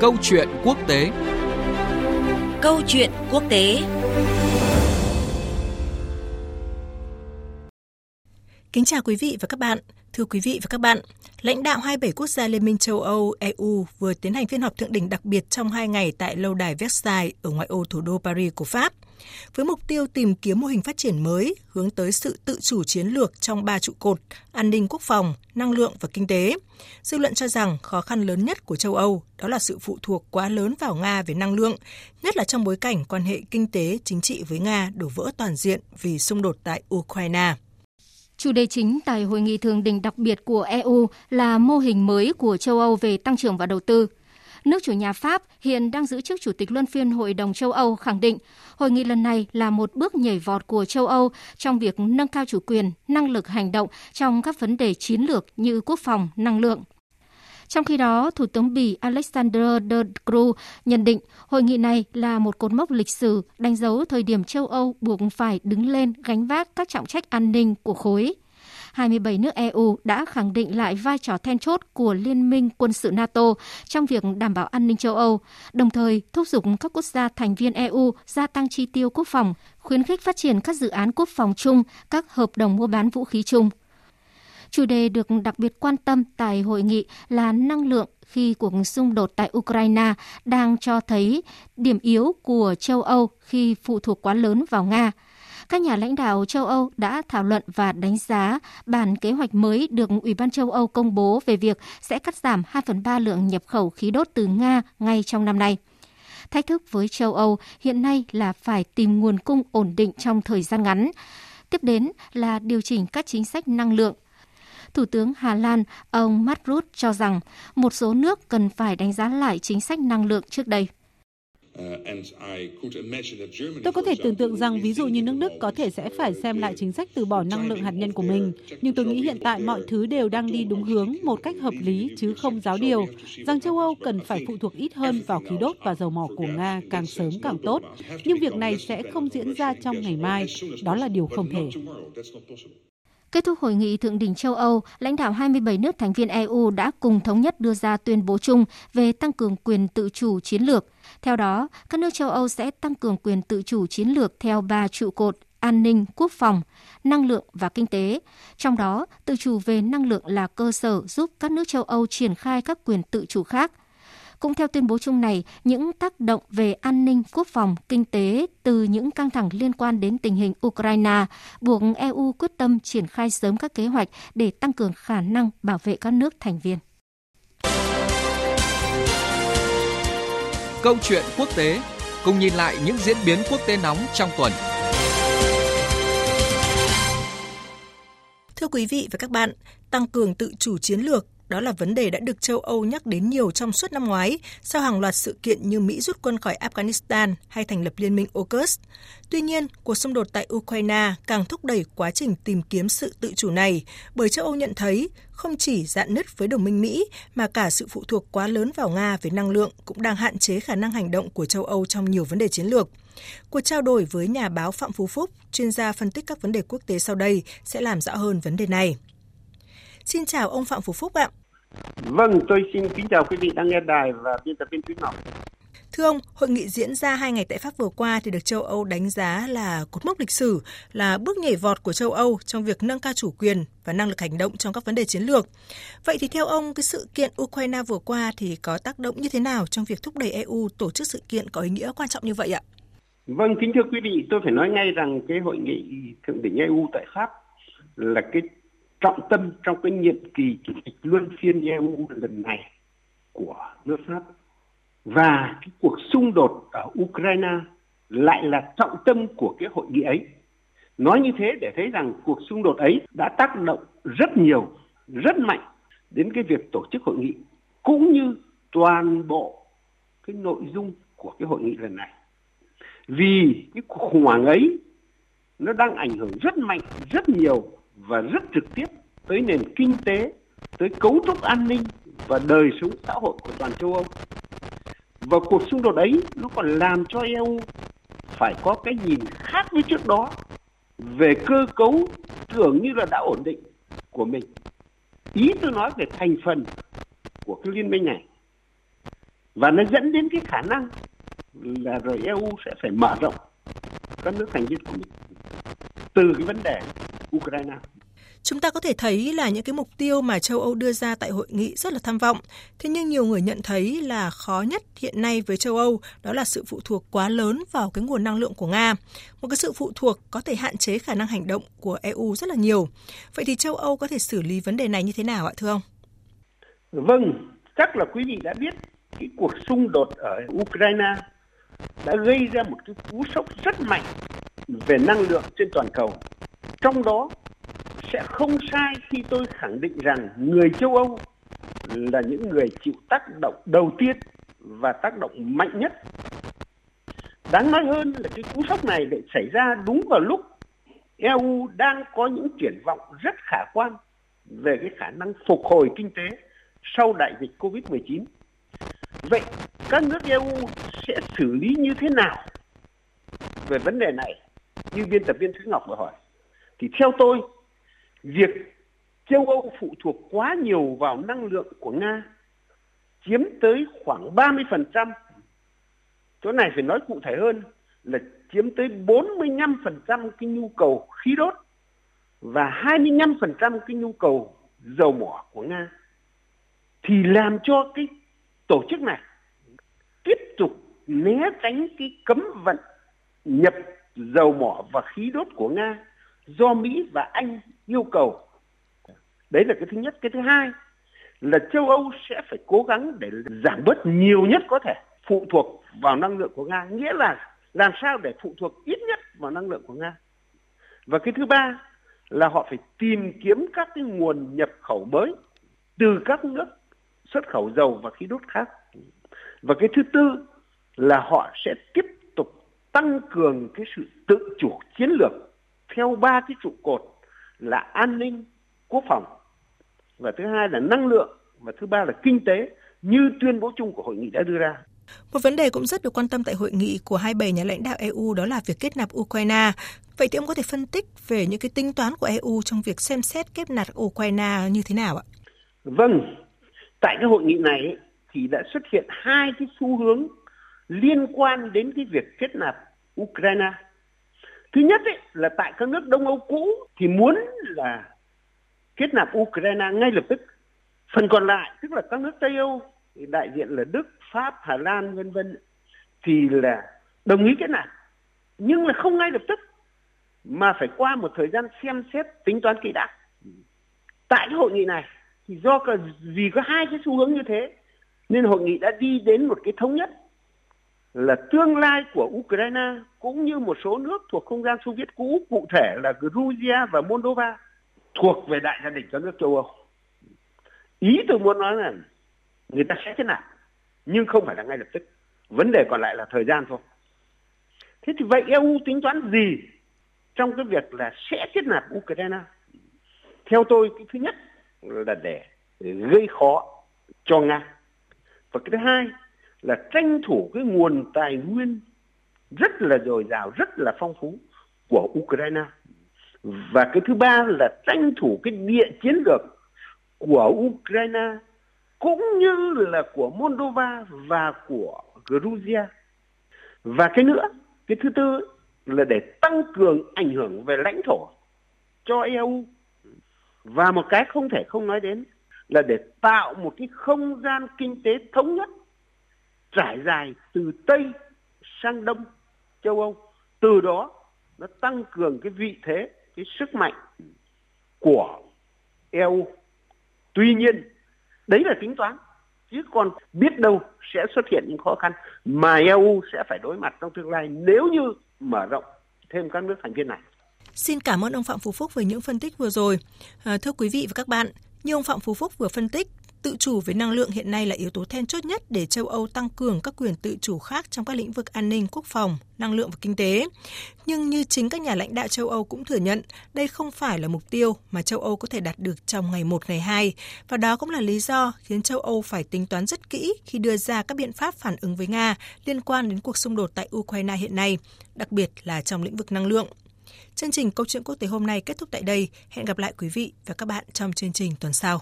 Câu chuyện quốc tế. Câu chuyện quốc tế. Kính chào quý vị và các bạn. Thưa quý vị và các bạn, lãnh đạo 27 quốc gia Liên minh châu Âu EU vừa tiến hành phiên họp thượng đỉnh đặc biệt trong hai ngày tại lâu đài Versailles ở ngoại ô thủ đô Paris của Pháp, với mục tiêu tìm kiếm mô hình phát triển mới hướng tới sự tự chủ chiến lược trong ba trụ cột an ninh quốc phòng, năng lượng và kinh tế. Dư luận cho rằng khó khăn lớn nhất của châu Âu đó là sự phụ thuộc quá lớn vào Nga về năng lượng, nhất là trong bối cảnh quan hệ kinh tế chính trị với Nga đổ vỡ toàn diện vì xung đột tại Ukraine. Chủ đề chính tại hội nghị thường đỉnh đặc biệt của EU là mô hình mới của châu Âu về tăng trưởng và đầu tư. Nước chủ nhà Pháp hiện đang giữ chức chủ tịch luân phiên Hội đồng châu Âu khẳng định hội nghị lần này là một bước nhảy vọt của châu Âu trong việc nâng cao chủ quyền, năng lực hành động trong các vấn đề chiến lược như quốc phòng, năng lượng. Trong khi đó, Thủ tướng Bỉ Alexander De Croo nhận định hội nghị này là một cột mốc lịch sử đánh dấu thời điểm châu Âu buộc phải đứng lên gánh vác các trọng trách an ninh của khối. 27 nước EU đã khẳng định lại vai trò then chốt của Liên minh quân sự NATO trong việc đảm bảo an ninh châu Âu, đồng thời thúc giục các quốc gia thành viên EU gia tăng chi tiêu quốc phòng, khuyến khích phát triển các dự án quốc phòng chung, các hợp đồng mua bán vũ khí chung. Chủ đề được đặc biệt quan tâm tại hội nghị là năng lượng khi cuộc xung đột tại Ukraine đang cho thấy điểm yếu của châu Âu khi phụ thuộc quá lớn vào Nga. Các nhà lãnh đạo châu Âu đã thảo luận và đánh giá bản kế hoạch mới được Ủy ban châu Âu công bố về việc sẽ cắt giảm 2 phần 3 lượng nhập khẩu khí đốt từ Nga ngay trong năm nay. Thách thức với châu Âu hiện nay là phải tìm nguồn cung ổn định trong thời gian ngắn. Tiếp đến là điều chỉnh các chính sách năng lượng – Thủ tướng Hà Lan ông Mark Rutte cho rằng một số nước cần phải đánh giá lại chính sách năng lượng trước đây. Tôi có thể tưởng tượng rằng ví dụ như nước Đức có thể sẽ phải xem lại chính sách từ bỏ năng lượng hạt nhân của mình. Nhưng tôi nghĩ hiện tại mọi thứ đều đang đi đúng hướng một cách hợp lý chứ không giáo điều, rằng châu Âu cần phải phụ thuộc ít hơn vào khí đốt và dầu mỏ của Nga càng sớm càng tốt. Nhưng việc này sẽ không diễn ra trong ngày mai. Đó là điều không thể. Kết thúc hội nghị thượng đỉnh châu Âu, lãnh đạo 27 nước thành viên EU đã cùng thống nhất đưa ra tuyên bố chung về tăng cường quyền tự chủ chiến lược. Theo đó, các nước châu Âu sẽ tăng cường quyền tự chủ chiến lược theo ba trụ cột an ninh, quốc phòng, năng lượng và kinh tế. Trong đó, tự chủ về năng lượng là cơ sở giúp các nước châu Âu triển khai các quyền tự chủ khác, cũng theo tuyên bố chung này, những tác động về an ninh, quốc phòng, kinh tế từ những căng thẳng liên quan đến tình hình Ukraine buộc EU quyết tâm triển khai sớm các kế hoạch để tăng cường khả năng bảo vệ các nước thành viên. Câu chuyện quốc tế cùng nhìn lại những diễn biến quốc tế nóng trong tuần. Thưa quý vị và các bạn, tăng cường tự chủ chiến lược đó là vấn đề đã được châu Âu nhắc đến nhiều trong suốt năm ngoái sau hàng loạt sự kiện như Mỹ rút quân khỏi Afghanistan hay thành lập liên minh AUKUS. Tuy nhiên, cuộc xung đột tại Ukraine càng thúc đẩy quá trình tìm kiếm sự tự chủ này bởi châu Âu nhận thấy không chỉ dạn nứt với đồng minh Mỹ mà cả sự phụ thuộc quá lớn vào Nga về năng lượng cũng đang hạn chế khả năng hành động của châu Âu trong nhiều vấn đề chiến lược. Cuộc trao đổi với nhà báo Phạm Phú Phúc, chuyên gia phân tích các vấn đề quốc tế sau đây sẽ làm rõ hơn vấn đề này. Xin chào ông Phạm Phú Phúc ạ. Vâng, tôi xin kính chào quý vị đang nghe đài và biên tập viên Thúy Ngọc. Thưa ông, hội nghị diễn ra hai ngày tại Pháp vừa qua thì được châu Âu đánh giá là cột mốc lịch sử, là bước nhảy vọt của châu Âu trong việc nâng cao chủ quyền và năng lực hành động trong các vấn đề chiến lược. Vậy thì theo ông, cái sự kiện Ukraine vừa qua thì có tác động như thế nào trong việc thúc đẩy EU tổ chức sự kiện có ý nghĩa quan trọng như vậy ạ? Vâng, kính thưa quý vị, tôi phải nói ngay rằng cái hội nghị thượng đỉnh EU tại Pháp là cái trọng tâm trong cái nhiệm kỳ chủ tịch luân phiên EU lần này của nước Pháp và cái cuộc xung đột ở Ukraine lại là trọng tâm của cái hội nghị ấy. Nói như thế để thấy rằng cuộc xung đột ấy đã tác động rất nhiều, rất mạnh đến cái việc tổ chức hội nghị cũng như toàn bộ cái nội dung của cái hội nghị lần này. Vì cái cuộc khủng hoảng ấy nó đang ảnh hưởng rất mạnh, rất nhiều và rất trực tiếp tới nền kinh tế, tới cấu trúc an ninh và đời sống xã hội của toàn châu Âu. Và cuộc xung đột ấy nó còn làm cho EU phải có cái nhìn khác với trước đó về cơ cấu tưởng như là đã ổn định của mình. Ý tôi nói về thành phần của cái liên minh này. và nó dẫn đến cái khả năng là rồi EU sẽ phải mở rộng các nước thành viên của mình từ cái vấn đề Ukraine. Chúng ta có thể thấy là những cái mục tiêu mà châu Âu đưa ra tại hội nghị rất là tham vọng. Thế nhưng nhiều người nhận thấy là khó nhất hiện nay với châu Âu đó là sự phụ thuộc quá lớn vào cái nguồn năng lượng của Nga. Một cái sự phụ thuộc có thể hạn chế khả năng hành động của EU rất là nhiều. Vậy thì châu Âu có thể xử lý vấn đề này như thế nào ạ thưa ông? Vâng, chắc là quý vị đã biết cái cuộc xung đột ở Ukraine đã gây ra một cái cú sốc rất mạnh về năng lượng trên toàn cầu. Trong đó sẽ không sai khi tôi khẳng định rằng người châu Âu là những người chịu tác động đầu tiên và tác động mạnh nhất. Đáng nói hơn là cái cú sốc này lại xảy ra đúng vào lúc EU đang có những triển vọng rất khả quan về cái khả năng phục hồi kinh tế sau đại dịch Covid-19. Vậy các nước EU sẽ xử lý như thế nào về vấn đề này? Như biên tập viên Thúy Ngọc vừa hỏi. Thì theo tôi, việc châu Âu phụ thuộc quá nhiều vào năng lượng của Nga chiếm tới khoảng 30%. Chỗ này phải nói cụ thể hơn là chiếm tới 45% cái nhu cầu khí đốt và 25% cái nhu cầu dầu mỏ của Nga thì làm cho cái tổ chức này tiếp tục né tránh cái cấm vận nhập dầu mỏ và khí đốt của Nga do Mỹ và Anh yêu cầu. Đấy là cái thứ nhất. Cái thứ hai là châu Âu sẽ phải cố gắng để giảm bớt nhiều nhất có thể phụ thuộc vào năng lượng của Nga. Nghĩa là làm sao để phụ thuộc ít nhất vào năng lượng của Nga. Và cái thứ ba là họ phải tìm kiếm các cái nguồn nhập khẩu mới từ các nước xuất khẩu dầu và khí đốt khác. Và cái thứ tư là họ sẽ tiếp tục tăng cường cái sự tự chủ chiến lược theo ba cái trụ cột là an ninh, quốc phòng và thứ hai là năng lượng và thứ ba là kinh tế như tuyên bố chung của hội nghị đã đưa ra. Một vấn đề cũng rất được quan tâm tại hội nghị của hai bảy nhà lãnh đạo EU đó là việc kết nạp Ukraine. Vậy thì ông có thể phân tích về những cái tính toán của EU trong việc xem xét kết nạp Ukraine như thế nào ạ? Vâng, tại cái hội nghị này thì đã xuất hiện hai cái xu hướng liên quan đến cái việc kết nạp Ukraine. Thứ nhất ấy, là tại các nước Đông Âu cũ thì muốn là kết nạp Ukraine ngay lập tức. Phần còn lại tức là các nước Tây Âu đại diện là Đức, Pháp, Hà Lan vân vân thì là đồng ý kết nạp nhưng là không ngay lập tức mà phải qua một thời gian xem xét tính toán kỹ đã. Tại cái hội nghị này thì do vì có hai cái xu hướng như thế nên hội nghị đã đi đến một cái thống nhất là tương lai của Ukraine cũng như một số nước thuộc không gian Xô Viết cũ, cụ thể là Georgia và Moldova, thuộc về đại gia đình các nước châu Âu. Ý tôi muốn nói là người ta sẽ thế nào, nhưng không phải là ngay lập tức. Vấn đề còn lại là thời gian thôi. Thế thì vậy EU tính toán gì trong cái việc là sẽ kết nạp Ukraine? Theo tôi, cái thứ nhất là để, gây khó cho Nga. Và cái thứ hai là tranh thủ cái nguồn tài nguyên rất là dồi dào, rất là phong phú của Ukraine. Và cái thứ ba là tranh thủ cái địa chiến lược của Ukraine cũng như là của Moldova và của Georgia. Và cái nữa, cái thứ tư là để tăng cường ảnh hưởng về lãnh thổ cho EU. Và một cái không thể không nói đến là để tạo một cái không gian kinh tế thống nhất trải dài từ Tây sang Đông châu Âu. Từ đó nó tăng cường cái vị thế, cái sức mạnh của EU. Tuy nhiên, đấy là tính toán. Chứ còn biết đâu sẽ xuất hiện những khó khăn mà EU sẽ phải đối mặt trong tương lai nếu như mở rộng thêm các nước thành viên này. Xin cảm ơn ông Phạm Phú Phúc về những phân tích vừa rồi. À, thưa quý vị và các bạn, như ông Phạm Phú Phúc vừa phân tích, Tự chủ về năng lượng hiện nay là yếu tố then chốt nhất để châu Âu tăng cường các quyền tự chủ khác trong các lĩnh vực an ninh, quốc phòng, năng lượng và kinh tế. Nhưng như chính các nhà lãnh đạo châu Âu cũng thừa nhận, đây không phải là mục tiêu mà châu Âu có thể đạt được trong ngày 1, ngày 2. Và đó cũng là lý do khiến châu Âu phải tính toán rất kỹ khi đưa ra các biện pháp phản ứng với Nga liên quan đến cuộc xung đột tại Ukraine hiện nay, đặc biệt là trong lĩnh vực năng lượng. Chương trình Câu chuyện quốc tế hôm nay kết thúc tại đây. Hẹn gặp lại quý vị và các bạn trong chương trình tuần sau.